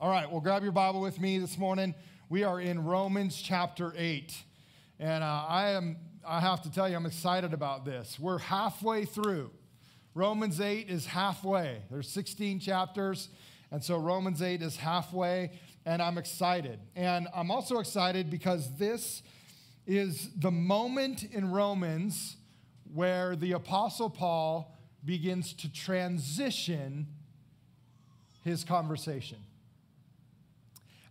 All right, well, grab your Bible with me this morning. We are in Romans chapter 8. And uh, I am, I have to tell you, I'm excited about this. We're halfway through. Romans 8 is halfway. There's 16 chapters. And so Romans 8 is halfway, and I'm excited. And I'm also excited because this is the moment in Romans where the Apostle Paul begins to transition his conversation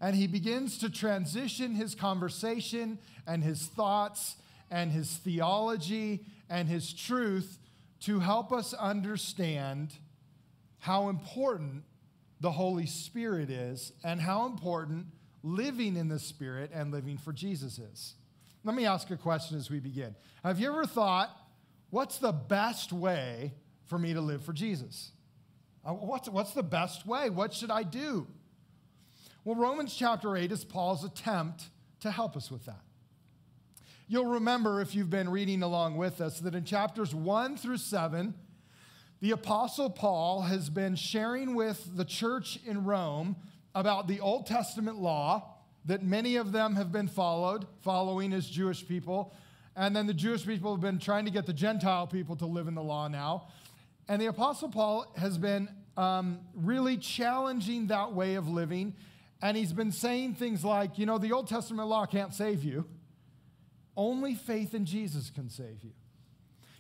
and he begins to transition his conversation and his thoughts and his theology and his truth to help us understand how important the Holy Spirit is and how important living in the Spirit and living for Jesus is. Let me ask a question as we begin. Have you ever thought, what's the best way for me to live for Jesus? Uh, what's, what's the best way? What should I do? Well, Romans chapter 8 is Paul's attempt to help us with that. You'll remember, if you've been reading along with us, that in chapters 1 through 7, the Apostle Paul has been sharing with the church in Rome about the Old Testament law that many of them have been followed, following as Jewish people. And then the Jewish people have been trying to get the Gentile people to live in the law now. And the Apostle Paul has been um, really challenging that way of living and he's been saying things like, you know, the Old Testament law can't save you. Only faith in Jesus can save you.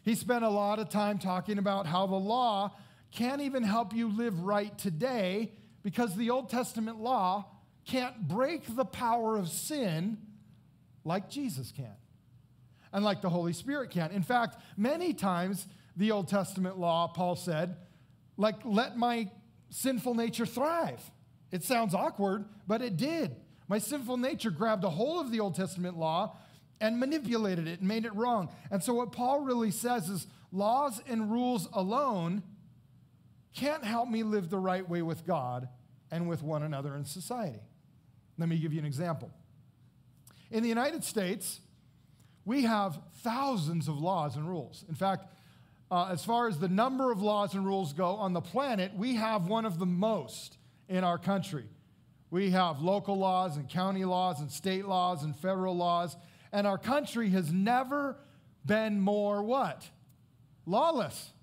He spent a lot of time talking about how the law can't even help you live right today because the Old Testament law can't break the power of sin like Jesus can and like the Holy Spirit can. In fact, many times the Old Testament law, Paul said, like, let my sinful nature thrive. It sounds awkward, but it did. My sinful nature grabbed a hold of the Old Testament law and manipulated it and made it wrong. And so, what Paul really says is laws and rules alone can't help me live the right way with God and with one another in society. Let me give you an example. In the United States, we have thousands of laws and rules. In fact, uh, as far as the number of laws and rules go on the planet, we have one of the most in our country. We have local laws and county laws and state laws and federal laws, and our country has never been more what? Lawless.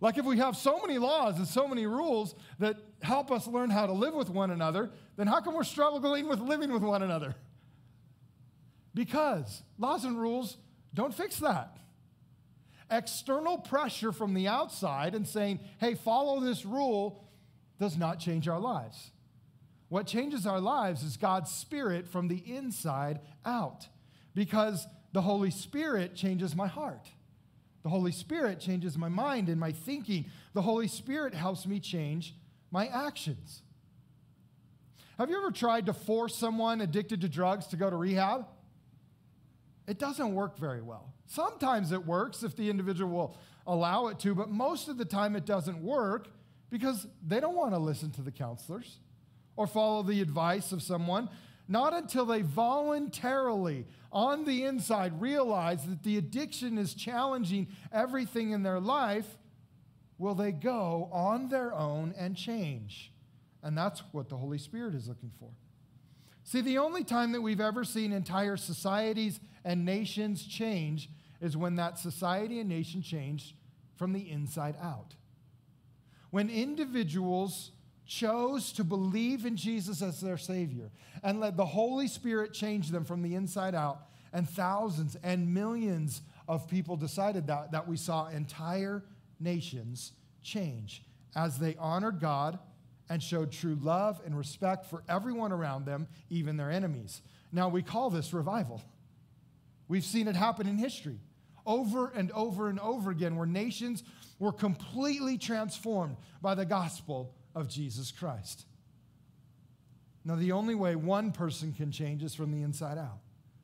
like if we have so many laws and so many rules that help us learn how to live with one another, then how come we're struggling with living with one another? Because laws and rules don't fix that. External pressure from the outside and saying, hey, follow this rule does not change our lives. What changes our lives is God's Spirit from the inside out because the Holy Spirit changes my heart. The Holy Spirit changes my mind and my thinking. The Holy Spirit helps me change my actions. Have you ever tried to force someone addicted to drugs to go to rehab? It doesn't work very well. Sometimes it works if the individual will allow it to, but most of the time it doesn't work because they don't want to listen to the counselors or follow the advice of someone. Not until they voluntarily, on the inside, realize that the addiction is challenging everything in their life will they go on their own and change. And that's what the Holy Spirit is looking for. See, the only time that we've ever seen entire societies and nations change is when that society and nation changed from the inside out when individuals chose to believe in Jesus as their Savior and let the Holy Spirit change them from the inside out, and thousands and millions of people decided that, that we saw entire nations change as they honored God and showed true love and respect for everyone around them, even their enemies. Now, we call this revival. We've seen it happen in history over and over and over again, where nations were completely transformed by the gospel of Jesus Christ. Now, the only way one person can change is from the inside out.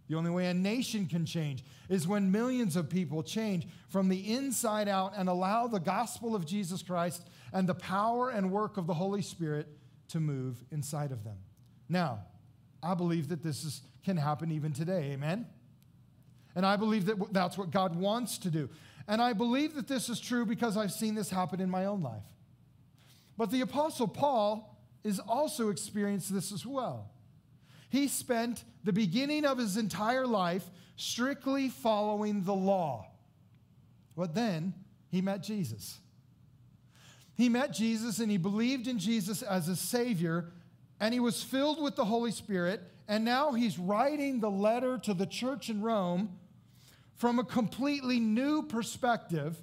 The only way a nation can change is when millions of people change from the inside out and allow the gospel of Jesus Christ and the power and work of the Holy Spirit to move inside of them. Now, I believe that this is, can happen even today. Amen? And I believe that that's what God wants to do. And I believe that this is true because I've seen this happen in my own life. But the Apostle Paul is also experienced this as well. He spent the beginning of his entire life strictly following the law. But then he met Jesus. He met Jesus and he believed in Jesus as a Savior, and he was filled with the Holy Spirit. And now he's writing the letter to the church in Rome from a completely new perspective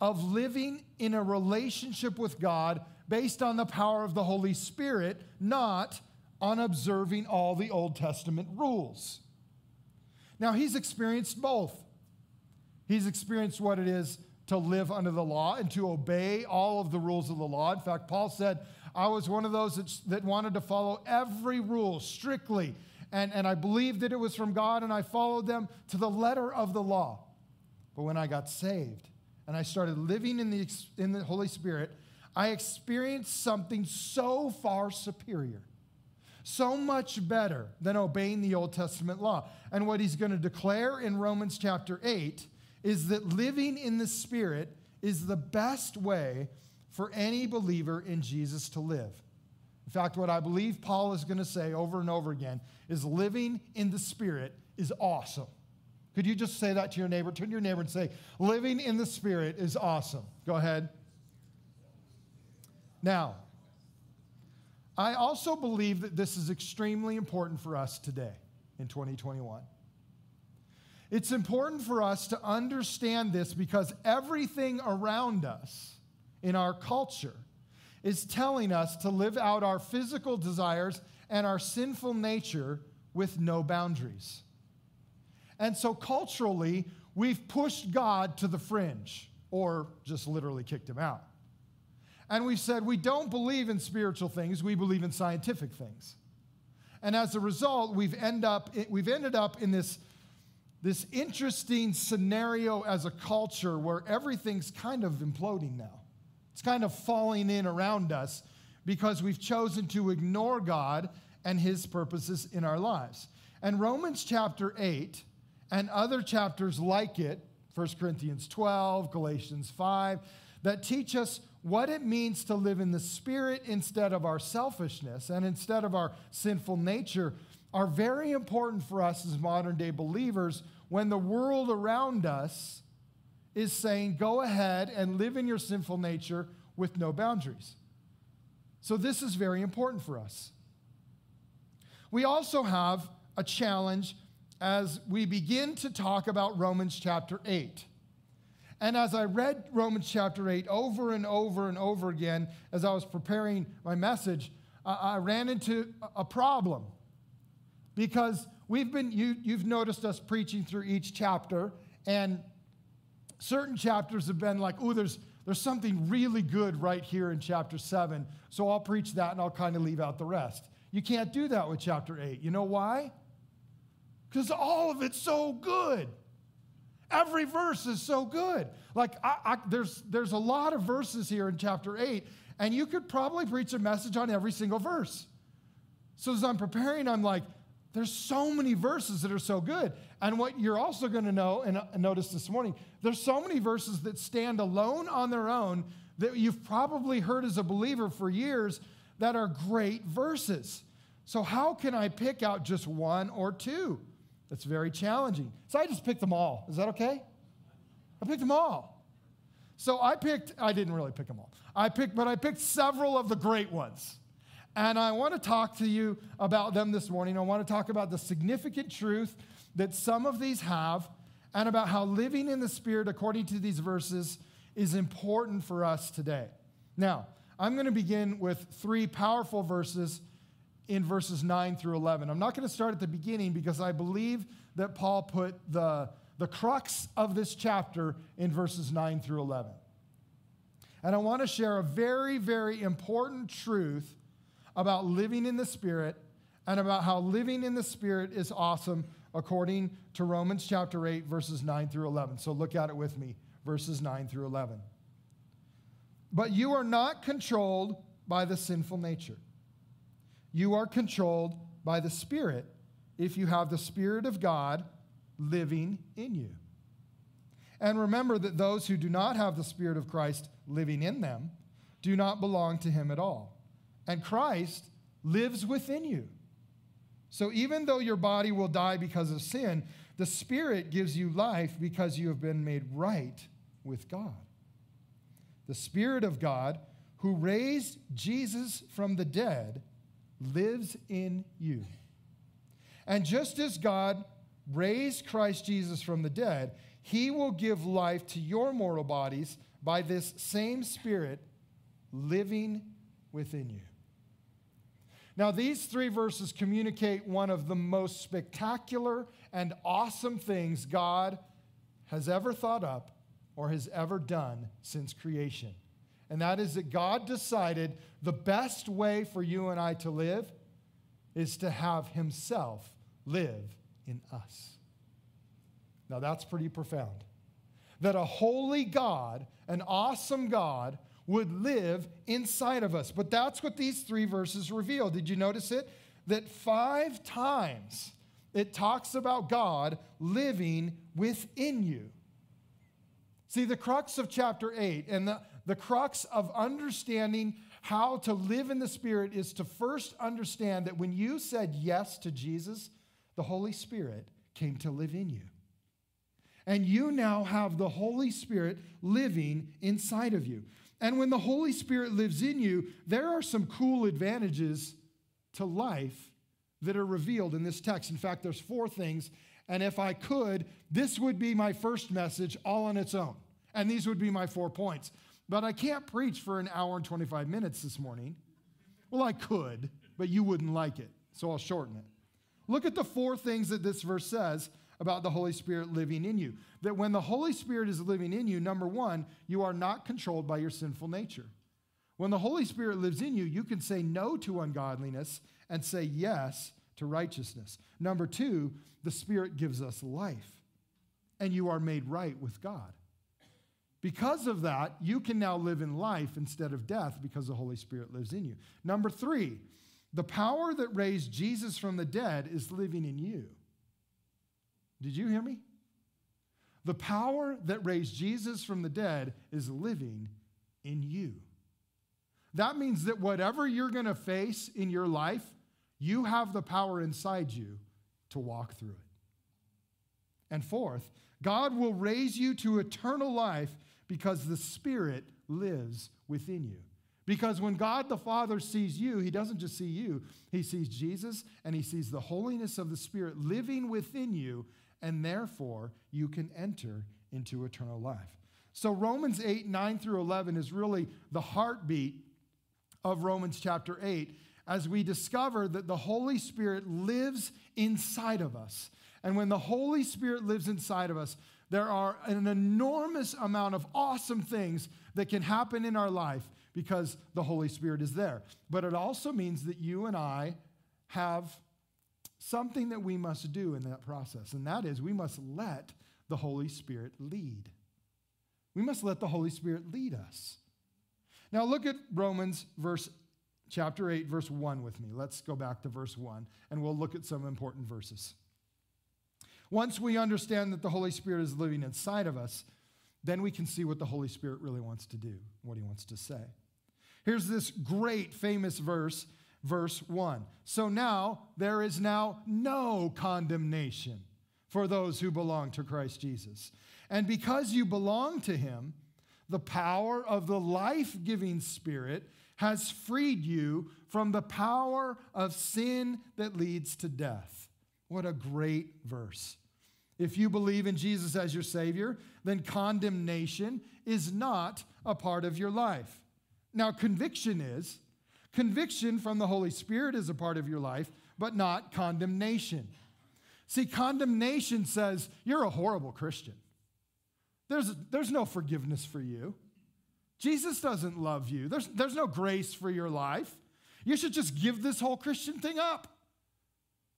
of living in a relationship with God based on the power of the Holy Spirit, not on observing all the Old Testament rules. Now, he's experienced both. He's experienced what it is to live under the law and to obey all of the rules of the law. In fact, Paul said, I was one of those that, that wanted to follow every rule strictly. And, and I believed that it was from God, and I followed them to the letter of the law. But when I got saved and I started living in the, in the Holy Spirit, I experienced something so far superior, so much better than obeying the Old Testament law. And what he's going to declare in Romans chapter 8 is that living in the Spirit is the best way for any believer in Jesus to live. In fact, what I believe Paul is going to say over and over again is living in the Spirit is awesome. Could you just say that to your neighbor? Turn to your neighbor and say, Living in the Spirit is awesome. Go ahead. Now, I also believe that this is extremely important for us today in 2021. It's important for us to understand this because everything around us in our culture is telling us to live out our physical desires and our sinful nature with no boundaries. And so, culturally, we've pushed God to the fringe or just literally kicked him out. And we've said we don't believe in spiritual things, we believe in scientific things. And as a result, we've, end up, we've ended up in this, this interesting scenario as a culture where everything's kind of imploding now. It's kind of falling in around us because we've chosen to ignore God and his purposes in our lives. And Romans chapter 8 and other chapters like it, 1 Corinthians 12, Galatians 5, that teach us what it means to live in the Spirit instead of our selfishness and instead of our sinful nature are very important for us as modern day believers when the world around us is saying, go ahead and live in your sinful nature with no boundaries. So, this is very important for us. We also have a challenge as we begin to talk about Romans chapter 8. And as I read Romans chapter 8 over and over and over again, as I was preparing my message, I ran into a problem. Because we've been, you, you've noticed us preaching through each chapter, and certain chapters have been like, oh, there's, there's something really good right here in chapter 7, so I'll preach that and I'll kind of leave out the rest. You can't do that with chapter 8. You know why? Because all of it's so good. Every verse is so good. Like, I, I, there's, there's a lot of verses here in chapter 8, and you could probably preach a message on every single verse. So, as I'm preparing, I'm like, there's so many verses that are so good. And what you're also going to know and uh, notice this morning, there's so many verses that stand alone on their own that you've probably heard as a believer for years that are great verses. So, how can I pick out just one or two? It's very challenging. So I just picked them all. Is that okay? I picked them all. So I picked, I didn't really pick them all. I picked, but I picked several of the great ones. And I want to talk to you about them this morning. I want to talk about the significant truth that some of these have and about how living in the Spirit according to these verses is important for us today. Now, I'm going to begin with three powerful verses in verses 9 through 11. I'm not going to start at the beginning because I believe that Paul put the, the crux of this chapter in verses 9 through 11. And I want to share a very, very important truth about living in the Spirit and about how living in the Spirit is awesome according to Romans chapter 8, verses 9 through 11. So look at it with me, verses 9 through 11. But you are not controlled by the sinful nature you are controlled by the Spirit if you have the Spirit of God living in you. And remember that those who do not have the Spirit of Christ living in them do not belong to Him at all. and Christ lives within you. So even though your body will die because of sin, the Spirit gives you life because you have been made right with God. The Spirit of God, who raised Jesus from the dead, lives in you. And just as God raised Christ Jesus from the dead, he will give life to your mortal bodies by this same Spirit living within you. Now, these three verses communicate one of the most spectacular and awesome things God has ever thought up or has ever done since creation. And that is that God decided the best way for you and I to live is to have Himself live in us. Now, that's pretty profound. That a holy God, an awesome God, would live inside of us. But that's what these three verses reveal. Did you notice it? That five times it talks about God living within you. See, the crux of chapter 8 and the, the crux of understanding how to live in the Spirit is to first understand that when you said yes to Jesus, the Holy Spirit came to live in you. And you now have the Holy Spirit living inside of you. And when the Holy Spirit lives in you, there are some cool advantages to life that are revealed in this text. In fact, there's four things. And if I could, this would be my first message all on its own. And these would be my four points. But I can't preach for an hour and 25 minutes this morning. Well, I could, but you wouldn't like it. So I'll shorten it. Look at the four things that this verse says about the Holy Spirit living in you. That when the Holy Spirit is living in you, number one, you are not controlled by your sinful nature. When the Holy Spirit lives in you, you can say no to ungodliness and say yes to righteousness. Number two, the Spirit gives us life, and you are made right with God. Because of that, you can now live in life instead of death because the Holy Spirit lives in you. Number three, the power that raised Jesus from the dead is living in you. Did you hear me? The power that raised Jesus from the dead is living in you. That means that whatever you're going to face in your life, you have the power inside you to walk through it. And fourth, God will raise you to eternal life because the Spirit lives within you. Because when God the Father sees you, He doesn't just see you, He sees Jesus and He sees the holiness of the Spirit living within you and therefore you can enter into eternal life. So, Romans 8, 9 through 11 is really the heartbeat of Romans chapter 8 as we discover that the Holy Spirit lives inside of us. And when the Holy Spirit lives inside of us, there are an enormous amount of awesome things that can happen in our life because the Holy Spirit is there. But it also means that you and I have something that we must do in that process, and that is we must let the Holy Spirit lead. We must let the Holy Spirit lead us. Now look at Romans verse chapter 8 verse 1 with me. Let's go back to verse 1 and we'll look at some important verses. Once we understand that the Holy Spirit is living inside of us, then we can see what the Holy Spirit really wants to do, what he wants to say. Here's this great famous verse verse 1. So now there is now no condemnation for those who belong to Christ Jesus. And because you belong to him, the power of the life giving Spirit has freed you from the power of sin that leads to death. What a great verse. If you believe in Jesus as your Savior, then condemnation is not a part of your life. Now, conviction is, Conviction from the Holy Spirit is a part of your life, but not condemnation. See, condemnation says you're a horrible Christian. There's, there's no forgiveness for you. Jesus doesn't love you. There's, there's no grace for your life. You should just give this whole Christian thing up.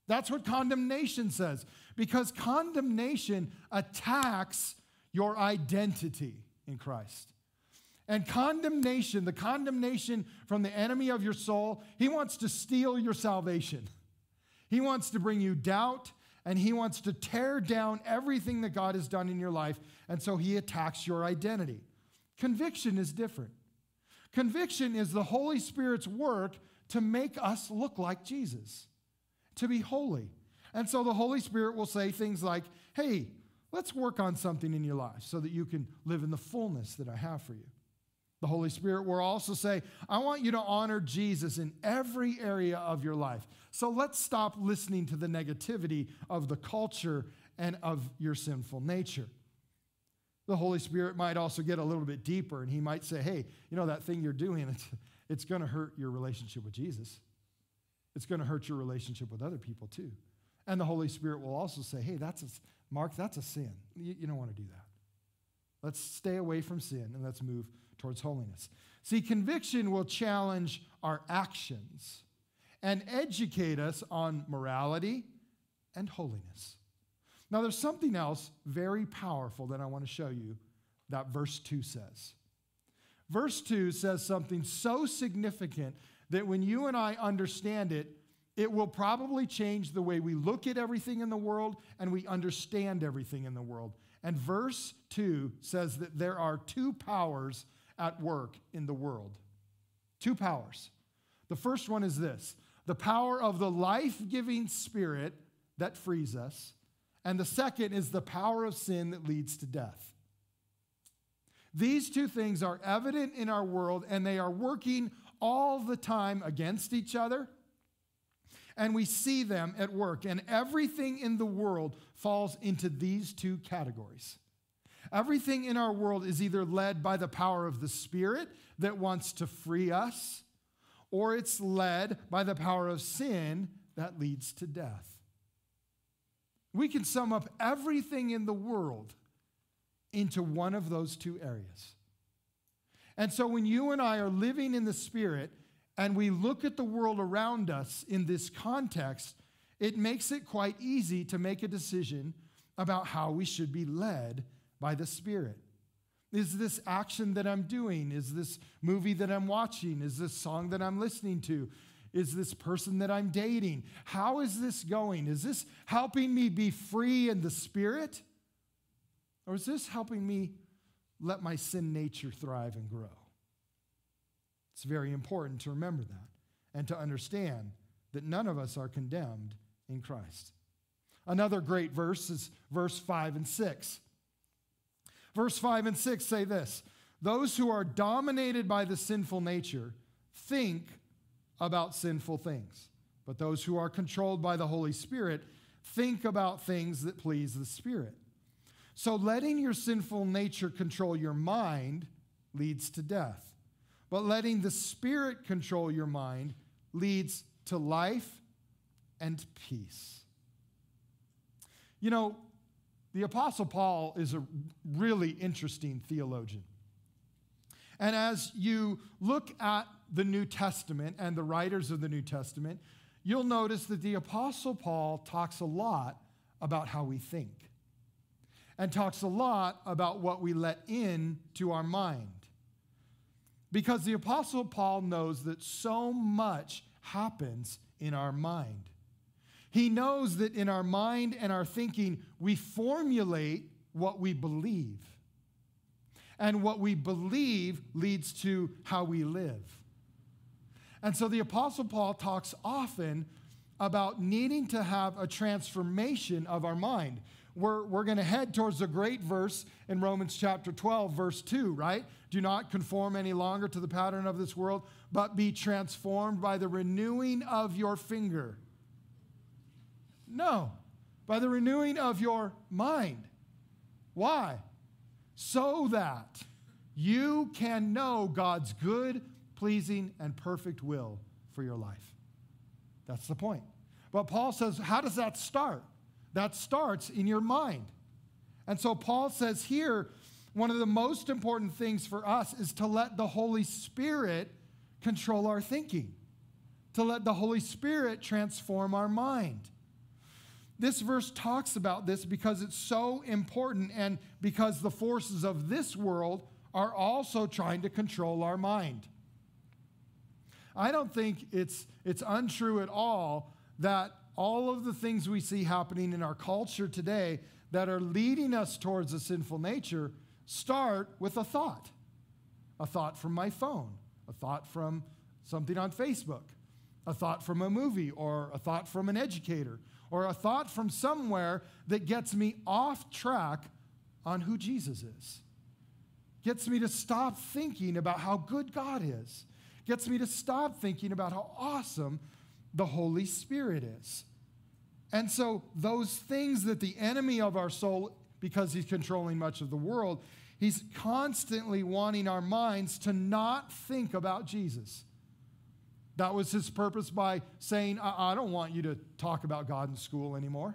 That's what condemnation says, because condemnation attacks your identity in Christ. And condemnation, the condemnation from the enemy of your soul, he wants to steal your salvation. He wants to bring you doubt and he wants to tear down everything that God has done in your life. And so he attacks your identity. Conviction is different. Conviction is the Holy Spirit's work to make us look like Jesus, to be holy. And so the Holy Spirit will say things like, hey, let's work on something in your life so that you can live in the fullness that I have for you. The Holy Spirit will also say, I want you to honor Jesus in every area of your life. So let's stop listening to the negativity of the culture and of your sinful nature. The Holy Spirit might also get a little bit deeper and he might say, hey, you know, that thing you're doing, it's, it's going to hurt your relationship with Jesus. It's going to hurt your relationship with other people too. And the Holy Spirit will also say, hey, that's a, Mark, that's a sin. You, you don't want to do that. Let's stay away from sin and let's move towards holiness. See, conviction will challenge our actions and educate us on morality and holiness. Now, there's something else very powerful that I want to show you that verse 2 says. Verse 2 says something so significant that when you and I understand it, it will probably change the way we look at everything in the world and we understand everything in the world. And verse 2 says that there are two powers at work in the world. Two powers. The first one is this the power of the life giving spirit that frees us, and the second is the power of sin that leads to death. These two things are evident in our world and they are working all the time against each other and we see them at work. And everything in the world falls into these two categories. Everything in our world is either led by the power of the Spirit that wants to free us, or it's led by the power of sin that leads to death. We can sum up everything in the world into one of those two areas. And so when you and I are living in the Spirit, and we look at the world around us in this context, it makes it quite easy to make a decision about how we should be led by the Spirit. Is this action that I'm doing? Is this movie that I'm watching? Is this song that I'm listening to? Is this person that I'm dating? How is this going? Is this helping me be free in the Spirit? Or is this helping me let my sin nature thrive and grow? It's very important to remember that and to understand that none of us are condemned in Christ. Another great verse is verse 5 and 6. Verse 5 and 6 say this Those who are dominated by the sinful nature think about sinful things, but those who are controlled by the Holy Spirit think about things that please the Spirit. So letting your sinful nature control your mind leads to death. But letting the Spirit control your mind leads to life and peace. You know, the Apostle Paul is a really interesting theologian. And as you look at the New Testament and the writers of the New Testament, you'll notice that the Apostle Paul talks a lot about how we think and talks a lot about what we let in to our mind. Because the Apostle Paul knows that so much happens in our mind. He knows that in our mind and our thinking, we formulate what we believe. And what we believe leads to how we live. And so the Apostle Paul talks often about needing to have a transformation of our mind. We're, we're going to head towards a great verse in Romans chapter 12, verse 2, right? Do not conform any longer to the pattern of this world, but be transformed by the renewing of your finger. No, by the renewing of your mind. Why? So that you can know God's good, pleasing, and perfect will for your life. That's the point. But Paul says, how does that start? That starts in your mind. And so Paul says here, one of the most important things for us is to let the Holy Spirit control our thinking, to let the Holy Spirit transform our mind. This verse talks about this because it's so important and because the forces of this world are also trying to control our mind. I don't think it's, it's untrue at all that all of the things we see happening in our culture today that are leading us towards a sinful nature start with a thought a thought from my phone, a thought from something on Facebook, a thought from a movie or a thought from an educator or a thought from somewhere that gets me off track on who Jesus is. Gets me to stop thinking about how good God is. Gets me to stop thinking about how awesome the Holy Spirit is. And so, those things that the enemy of our soul, because he's controlling much of the world, he's constantly wanting our minds to not think about Jesus. That was his purpose by saying, I, I don't want you to talk about God in school anymore.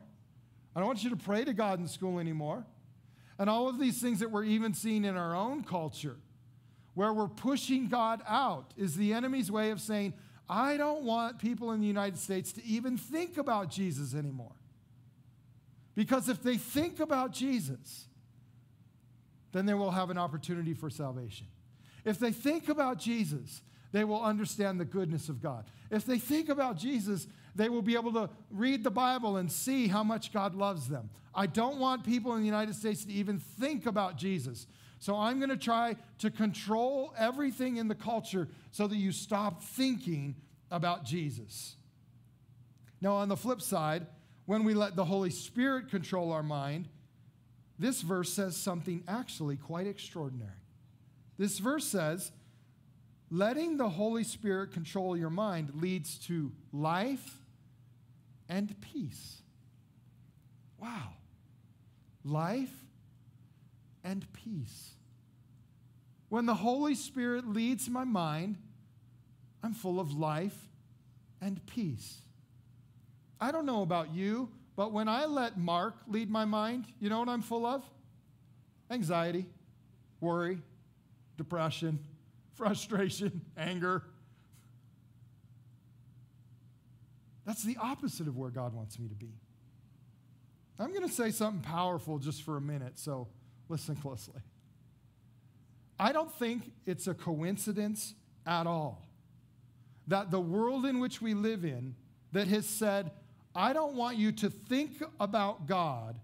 I don't want you to pray to God in school anymore. And all of these things that we're even seeing in our own culture, where we're pushing God out, is the enemy's way of saying, I don't want people in the United States to even think about Jesus anymore. Because if they think about Jesus, then they will have an opportunity for salvation. If they think about Jesus, they will understand the goodness of God. If they think about Jesus, they will be able to read the Bible and see how much God loves them. I don't want people in the United States to even think about Jesus. So I'm going to try to control everything in the culture so that you stop thinking about Jesus. Now, on the flip side, when we let the Holy Spirit control our mind, this verse says something actually quite extraordinary. This verse says, letting the Holy Spirit control your mind leads to life and peace. Wow. Life and peace. When the Holy Spirit leads my mind, I'm full of life and peace. I don't know about you, but when I let Mark lead my mind, you know what I'm full of? Anxiety, worry, depression, frustration, anger. That's the opposite of where God wants me to be. I'm going to say something powerful just for a minute, so listen closely. I don't think it's a coincidence at all that the world in which we live in that has said, I don't want you to think about God,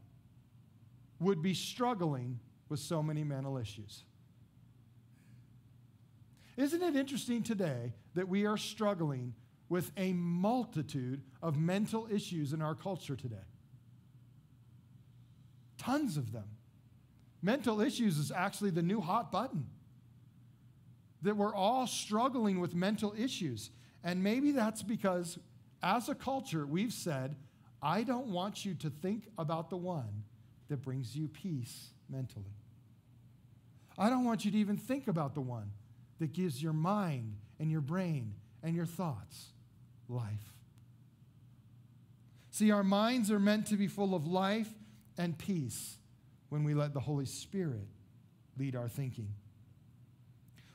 would be struggling with so many mental issues. Isn't it interesting today that we are struggling with a multitude of mental issues in our culture today? Tons of them. Mental issues is actually the new hot button. That we're all struggling with mental issues. And maybe that's because, as a culture, we've said, I don't want you to think about the one that brings you peace mentally. I don't want you to even think about the one that gives your mind and your brain and your thoughts life. See, our minds are meant to be full of life and peace when we let the Holy Spirit lead our thinking.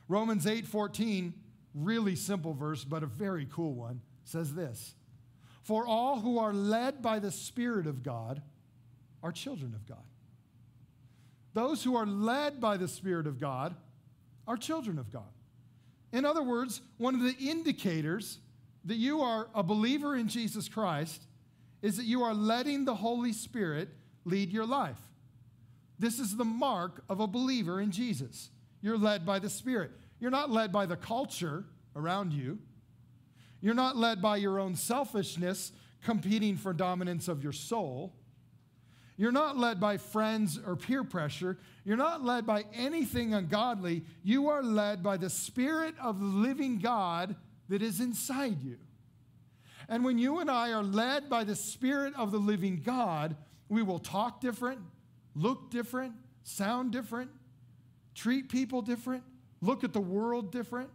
Romans 8:14, really simple verse but a very cool one, says this. For all who are led by the Spirit of God are children of God. Those who are led by the Spirit of God are children of God. In other words, one of the indicators that you are a believer in Jesus Christ is that you are letting the Holy Spirit lead your life. This is the mark of a believer in Jesus. You're led by the Spirit. You're not led by the culture around you. You're not led by your own selfishness competing for dominance of your soul. You're not led by friends or peer pressure. You're not led by anything ungodly. You are led by the Spirit of the living God that is inside you. And when you and I are led by the Spirit of the living God, we will talk different, look different, sound different, treat people different, look at the world different.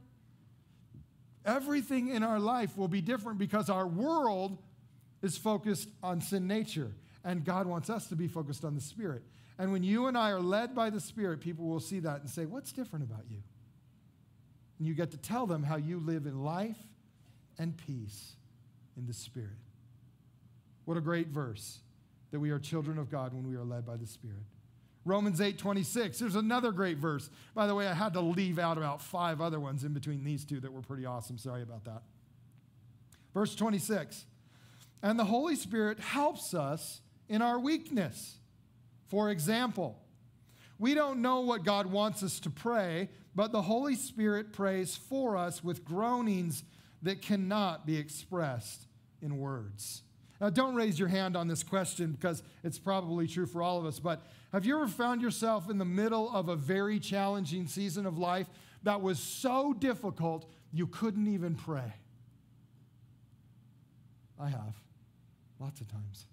Everything in our life will be different because our world is focused on sin nature and God wants us to be focused on the Spirit. And when you and I are led by the Spirit, people will see that and say, What's different about you? And you get to tell them how you live in life and peace in the Spirit. What a great verse that we are children of God when we are led by the Spirit. Romans 8 26. There's another great verse. By the way, I had to leave out about five other ones in between these two that were pretty awesome. Sorry about that. Verse 26. And the Holy Spirit helps us in our weakness. For example, we don't know what God wants us to pray, but the Holy Spirit prays for us with groanings that cannot be expressed in words. Now, don't raise your hand on this question because it's probably true for all of us, but have you ever found yourself in the middle of a very challenging season of life that was so difficult you couldn't even pray? I have, lots of times.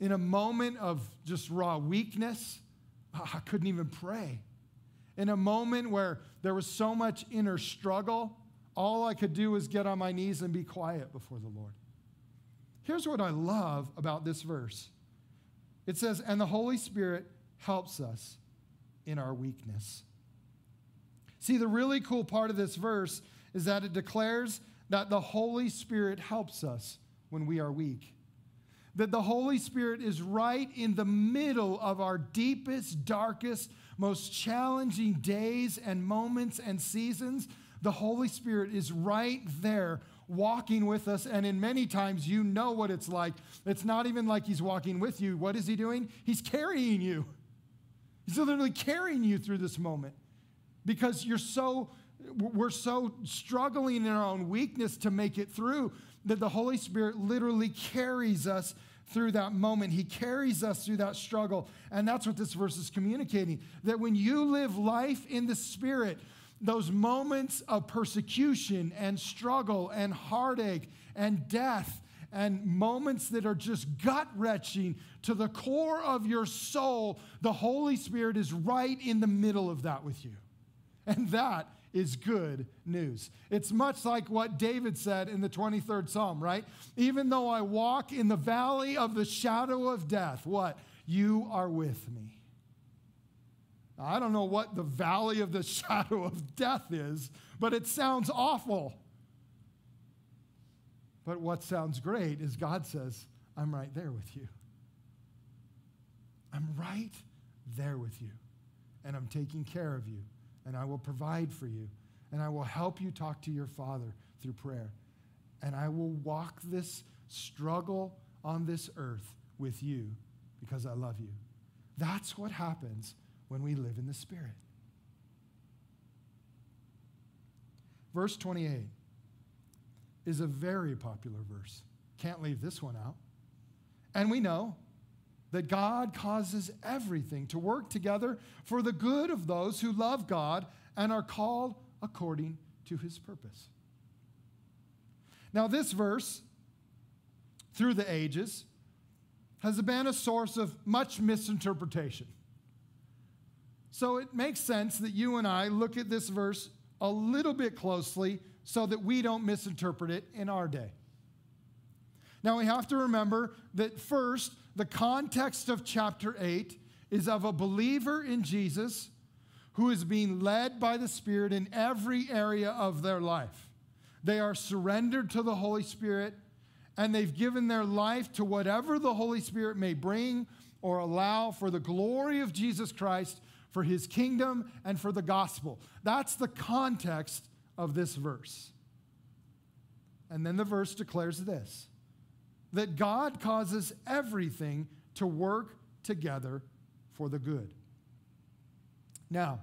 In a moment of just raw weakness, I couldn't even pray. In a moment where there was so much inner struggle, all I could do was get on my knees and be quiet before the Lord. Here's what I love about this verse it says, And the Holy Spirit helps us in our weakness. See, the really cool part of this verse is that it declares that the Holy Spirit helps us when we are weak. That the Holy Spirit is right in the middle of our deepest, darkest, most challenging days and moments and seasons. The Holy Spirit is right there walking with us. And in many times, you know what it's like. It's not even like he's walking with you. What is he doing? He's carrying you. He's literally carrying you through this moment because you're so, we're so struggling in our own weakness to make it through that the Holy Spirit literally carries us through that moment. He carries us through that struggle. And that's what this verse is communicating that when you live life in the Spirit, those moments of persecution and struggle and heartache and death and moments that are just gut wrenching to the core of your soul, the Holy Spirit is right in the middle of that with you. And that is good news. It's much like what David said in the 23rd Psalm, right? Even though I walk in the valley of the shadow of death, what? You are with me. I don't know what the valley of the shadow of death is, but it sounds awful. But what sounds great is God says, I'm right there with you. I'm right there with you. And I'm taking care of you. And I will provide for you. And I will help you talk to your Father through prayer. And I will walk this struggle on this earth with you because I love you. That's what happens when we live in the Spirit. Verse 28 is a very popular verse. Can't leave this one out. And we know that God causes everything to work together for the good of those who love God and are called according to his purpose. Now, this verse, through the ages, has been a source of much misinterpretation. So it makes sense that you and I look at this verse a little bit closely so that we don't misinterpret it in our day. Now we have to remember that first, the context of chapter 8 is of a believer in Jesus who is being led by the Spirit in every area of their life. They are surrendered to the Holy Spirit and they've given their life to whatever the Holy Spirit may bring or allow for the glory of Jesus Christ for his kingdom, and for the gospel. That's the context of this verse. And then the verse declares this that God causes everything to work together for the good. Now,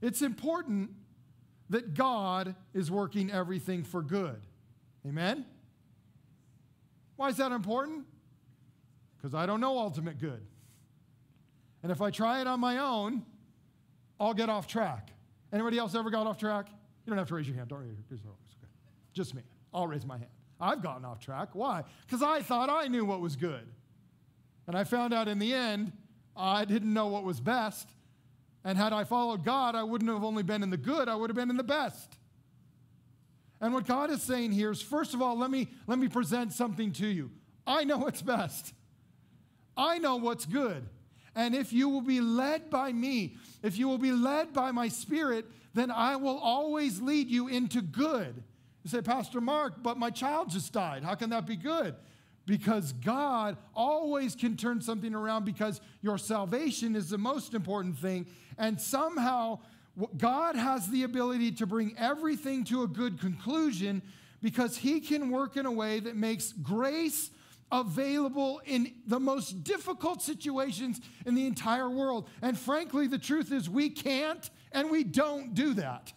it's important that God is working everything for good. Amen? Why is that important? Because I don't know ultimate good. And if I try it on my own, I'll get off track. Anybody else ever got off track? You don't have to raise your hand. Don't raise your hand. Just me. I'll raise my hand. I've gotten off track. Why? Because I thought I knew what was good. And I found out in the end, I didn't know what was best. And had I followed God, I wouldn't have only been in the good, I would have been in the best. And what God is saying here is first of all, let me, let me present something to you. I know what's best, I know what's good. And if you will be led by me, if you will be led by my spirit, then I will always lead you into good. You say, Pastor Mark, but my child just died. How can that be good? Because God always can turn something around because your salvation is the most important thing. And somehow, God has the ability to bring everything to a good conclusion because He can work in a way that makes grace available in the most difficult situations in the entire world. And frankly, the truth is, we can't and we don't do that.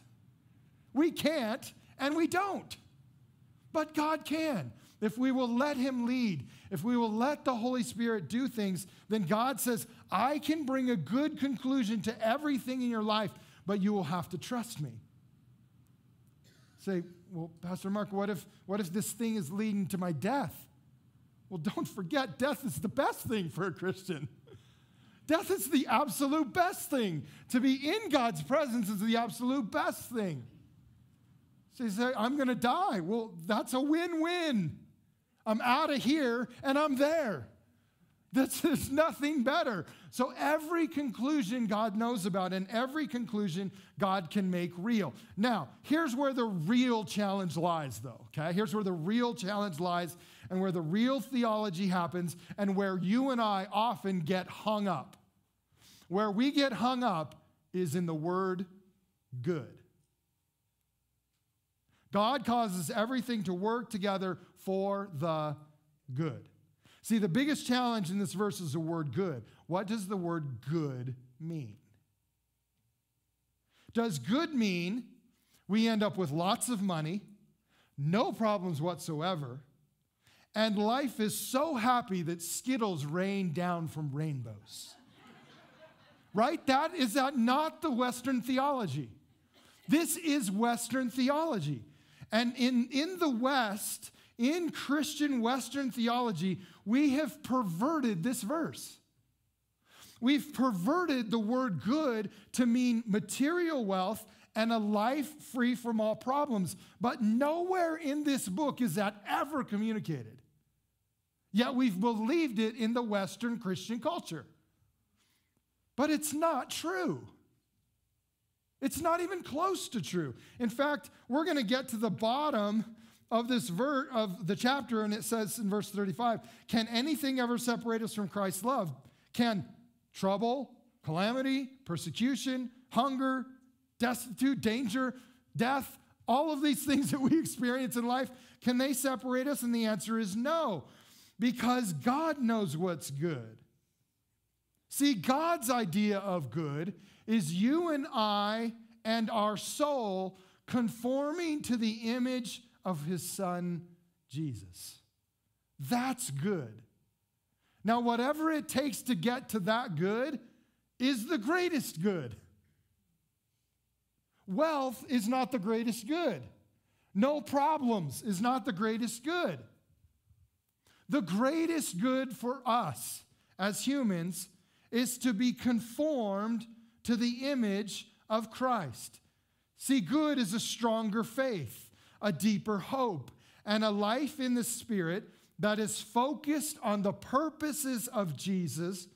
We can't and we don't. But God can. If we will let Him lead, if we will let the Holy Spirit do things, then God says, I can bring a good conclusion to everything in your life, but you will have to trust me. Say, well, Pastor Mark, what if, what if this thing is leading to my death? Well, don't forget, death is the best thing for a Christian. Death is the absolute best thing. To be in God's presence is the absolute best thing. So you say, I'm going to die. Well, that's a win win. I'm out of here and I'm there. This is nothing better. So, every conclusion God knows about, and every conclusion God can make real. Now, here's where the real challenge lies, though, okay? Here's where the real challenge lies, and where the real theology happens, and where you and I often get hung up. Where we get hung up is in the word good. God causes everything to work together for the good. See, the biggest challenge in this verse is the word good. What does the word good mean? Does good mean we end up with lots of money, no problems whatsoever, and life is so happy that Skittles rain down from rainbows? right? That is that not the Western theology. This is Western theology. And in, in the West, in Christian Western theology, we have perverted this verse. We've perverted the word good to mean material wealth and a life free from all problems. But nowhere in this book is that ever communicated. Yet we've believed it in the Western Christian culture. But it's not true. It's not even close to true. In fact, we're going to get to the bottom of this verse of the chapter, and it says in verse 35 Can anything ever separate us from Christ's love? Can trouble, calamity, persecution, hunger, destitute, danger, death, all of these things that we experience in life, can they separate us? And the answer is no, because God knows what's good. See, God's idea of good is you and I and our soul conforming to the image of his son, Jesus. That's good. Now, whatever it takes to get to that good is the greatest good. Wealth is not the greatest good. No problems is not the greatest good. The greatest good for us as humans is to be conformed to the image of Christ. See, good is a stronger faith, a deeper hope, and a life in the Spirit that is focused on the purposes of Jesus,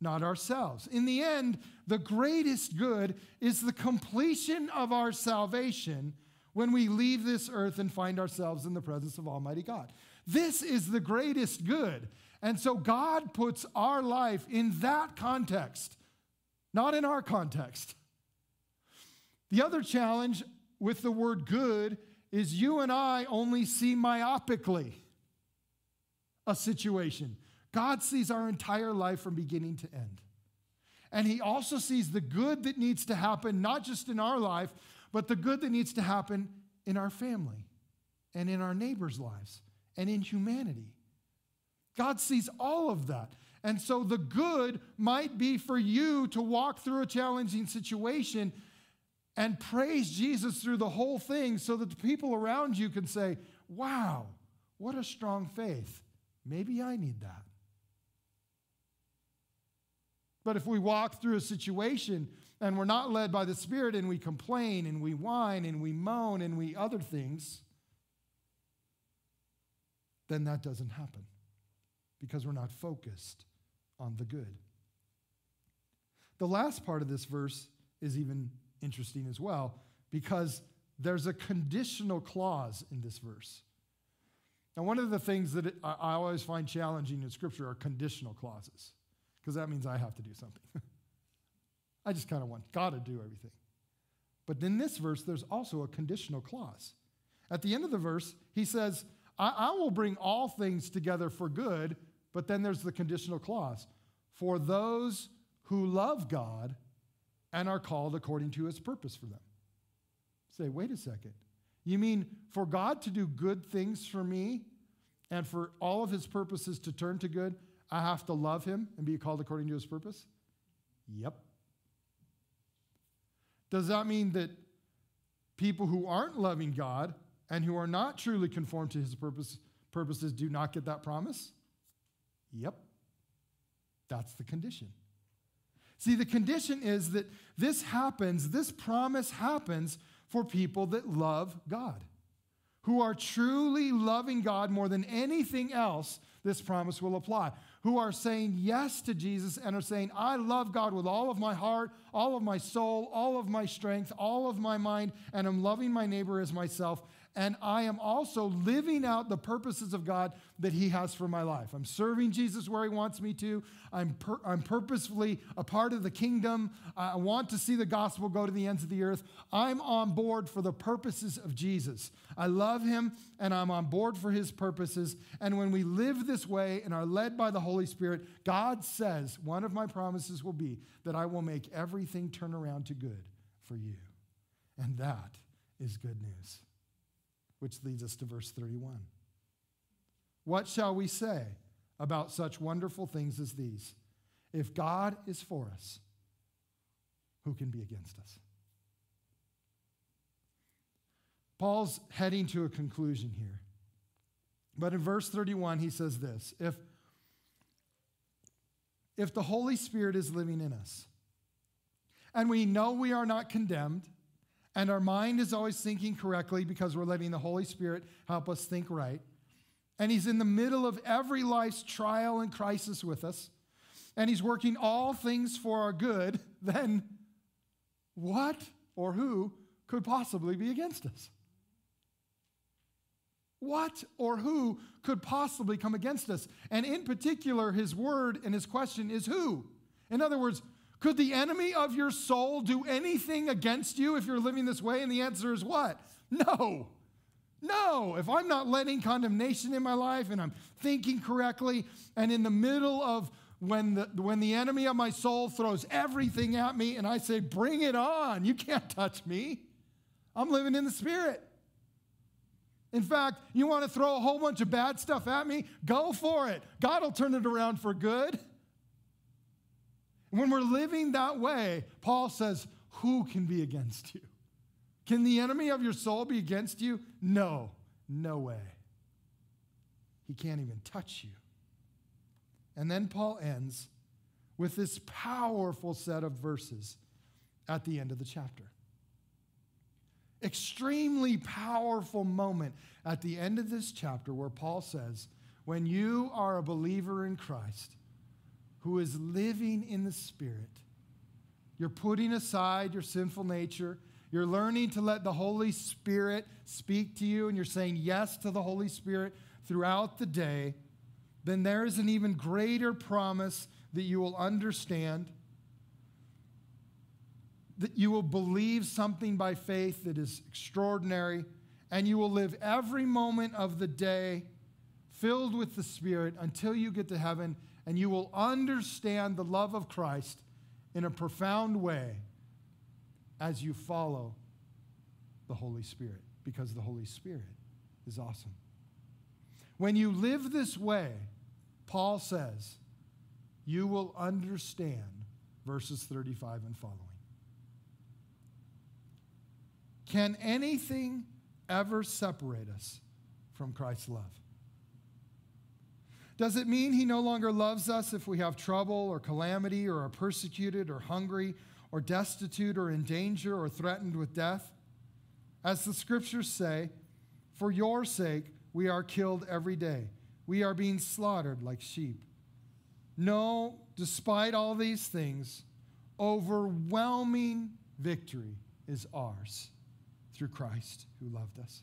not ourselves. In the end, the greatest good is the completion of our salvation when we leave this earth and find ourselves in the presence of Almighty God. This is the greatest good. And so God puts our life in that context not in our context. The other challenge with the word good is you and I only see myopically a situation. God sees our entire life from beginning to end. And He also sees the good that needs to happen, not just in our life, but the good that needs to happen in our family and in our neighbors' lives and in humanity. God sees all of that. And so the good might be for you to walk through a challenging situation and praise Jesus through the whole thing so that the people around you can say, wow, what a strong faith. Maybe I need that. But if we walk through a situation and we're not led by the Spirit and we complain and we whine and we moan and we other things, then that doesn't happen because we're not focused on the good. The last part of this verse is even interesting as well because there's a conditional clause in this verse. Now, one of the things that I always find challenging in Scripture are conditional clauses because that means I have to do something. I just kind of want God to do everything. But in this verse, there's also a conditional clause. At the end of the verse, he says, I, I will bring all things together for good but then there's the conditional clause for those who love God and are called according to his purpose for them. Say, wait a second. You mean for God to do good things for me and for all of his purposes to turn to good, I have to love him and be called according to his purpose? Yep. Does that mean that people who aren't loving God and who are not truly conformed to his purpose, purposes do not get that promise? Yep. That's the condition. See, the condition is that this happens, this promise happens for people that love God, who are truly loving God more than anything else. This promise will apply who are saying yes to Jesus and are saying, I love God with all of my heart, all of my soul, all of my strength, all of my mind, and I'm loving my neighbor as myself. And I am also living out the purposes of God that He has for my life. I'm serving Jesus where He wants me to. I'm, I'm purposefully a part of the kingdom. I want to see the gospel go to the ends of the earth. I'm on board for the purposes of Jesus. I love Him and I'm on board for His purposes. And when we live this way and are led by the Holy Spirit, God says, one of my promises will be that I will make everything turn around to good for you. And that is good news which leads us to verse 31. What shall we say about such wonderful things as these? If God is for us, who can be against us? Paul's heading to a conclusion here. But in verse 31, he says this if, if the Holy Spirit is living in us, and we know we are not condemned, and our mind is always thinking correctly because we're letting the Holy Spirit help us think right. And He's in the middle of every life's trial and crisis with us. And He's working all things for our good. Then what or who could possibly be against us? What or who could possibly come against us? And in particular, his word and his question is who? In other words, could the enemy of your soul do anything against you if you're living this way? And the answer is what? No. No. If I'm not letting condemnation in my life and I'm thinking correctly, and in the middle of when the, when the enemy of my soul throws everything at me and I say, Bring it on, you can't touch me. I'm living in the Spirit. In fact, you want to throw a whole bunch of bad stuff at me? Go for it. God will turn it around for good. When we're living that way, Paul says, Who can be against you? Can the enemy of your soul be against you? No, no way. He can't even touch you. And then Paul ends with this powerful set of verses at the end of the chapter. Extremely powerful moment at the end of this chapter where Paul says, When you are a believer in Christ, who is living in the Spirit. You're putting aside your sinful nature. You're learning to let the Holy Spirit speak to you, and you're saying yes to the Holy Spirit throughout the day. Then there is an even greater promise that you will understand, that you will believe something by faith that is extraordinary, and you will live every moment of the day filled with the Spirit until you get to heaven and you will understand the love of Christ in a profound way as you follow the Holy Spirit, because the Holy Spirit is awesome. When you live this way, Paul says, you will understand verses 35 and following. Can anything ever separate us from Christ's love? Does it mean he no longer loves us if we have trouble or calamity or are persecuted or hungry or destitute or in danger or threatened with death? As the scriptures say, for your sake we are killed every day. We are being slaughtered like sheep. No, despite all these things, overwhelming victory is ours through Christ who loved us.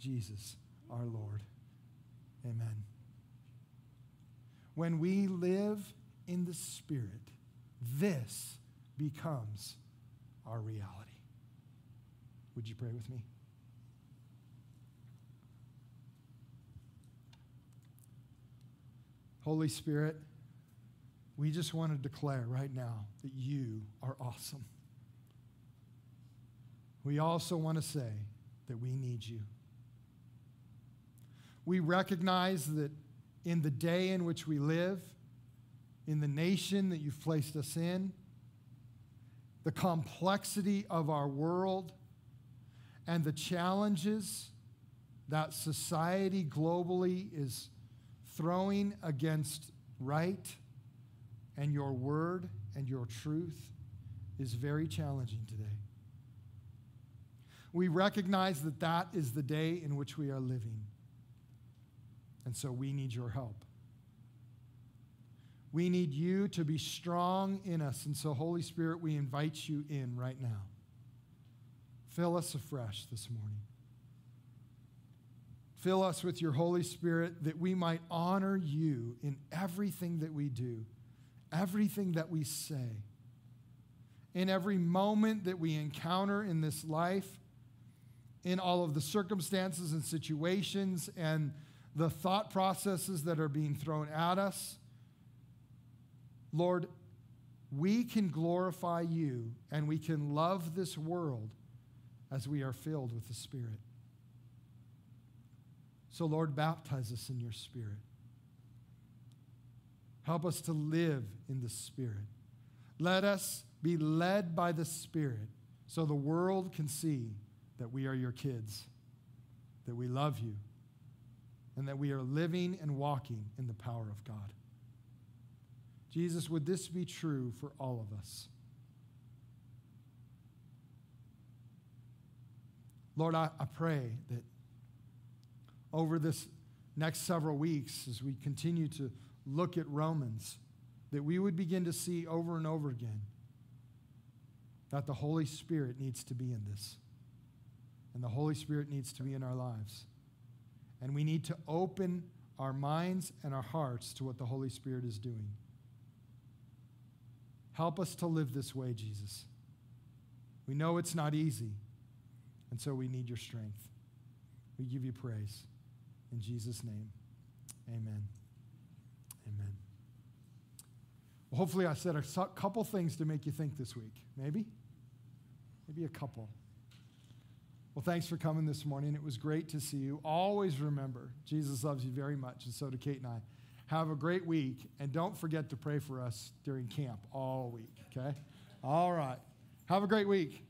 Jesus our Lord. Amen. When we live in the Spirit, this becomes our reality. Would you pray with me? Holy Spirit, we just want to declare right now that you are awesome. We also want to say that we need you. We recognize that in the day in which we live, in the nation that you've placed us in, the complexity of our world, and the challenges that society globally is throwing against right and your word and your truth is very challenging today. We recognize that that is the day in which we are living. And so we need your help. We need you to be strong in us. And so, Holy Spirit, we invite you in right now. Fill us afresh this morning. Fill us with your Holy Spirit that we might honor you in everything that we do, everything that we say, in every moment that we encounter in this life, in all of the circumstances and situations and the thought processes that are being thrown at us. Lord, we can glorify you and we can love this world as we are filled with the Spirit. So, Lord, baptize us in your Spirit. Help us to live in the Spirit. Let us be led by the Spirit so the world can see that we are your kids, that we love you, and that we are living and walking in the power of God. Jesus, would this be true for all of us? Lord, I, I pray that over this next several weeks, as we continue to look at Romans, that we would begin to see over and over again that the Holy Spirit needs to be in this. And the Holy Spirit needs to be in our lives. And we need to open our minds and our hearts to what the Holy Spirit is doing. Help us to live this way, Jesus. We know it's not easy, and so we need your strength. We give you praise. In Jesus' name, amen. Amen. Well, hopefully, I said a couple things to make you think this week. Maybe? Maybe a couple. Well, thanks for coming this morning. It was great to see you. Always remember, Jesus loves you very much, and so do Kate and I. Have a great week, and don't forget to pray for us during camp all week, okay? All right. Have a great week.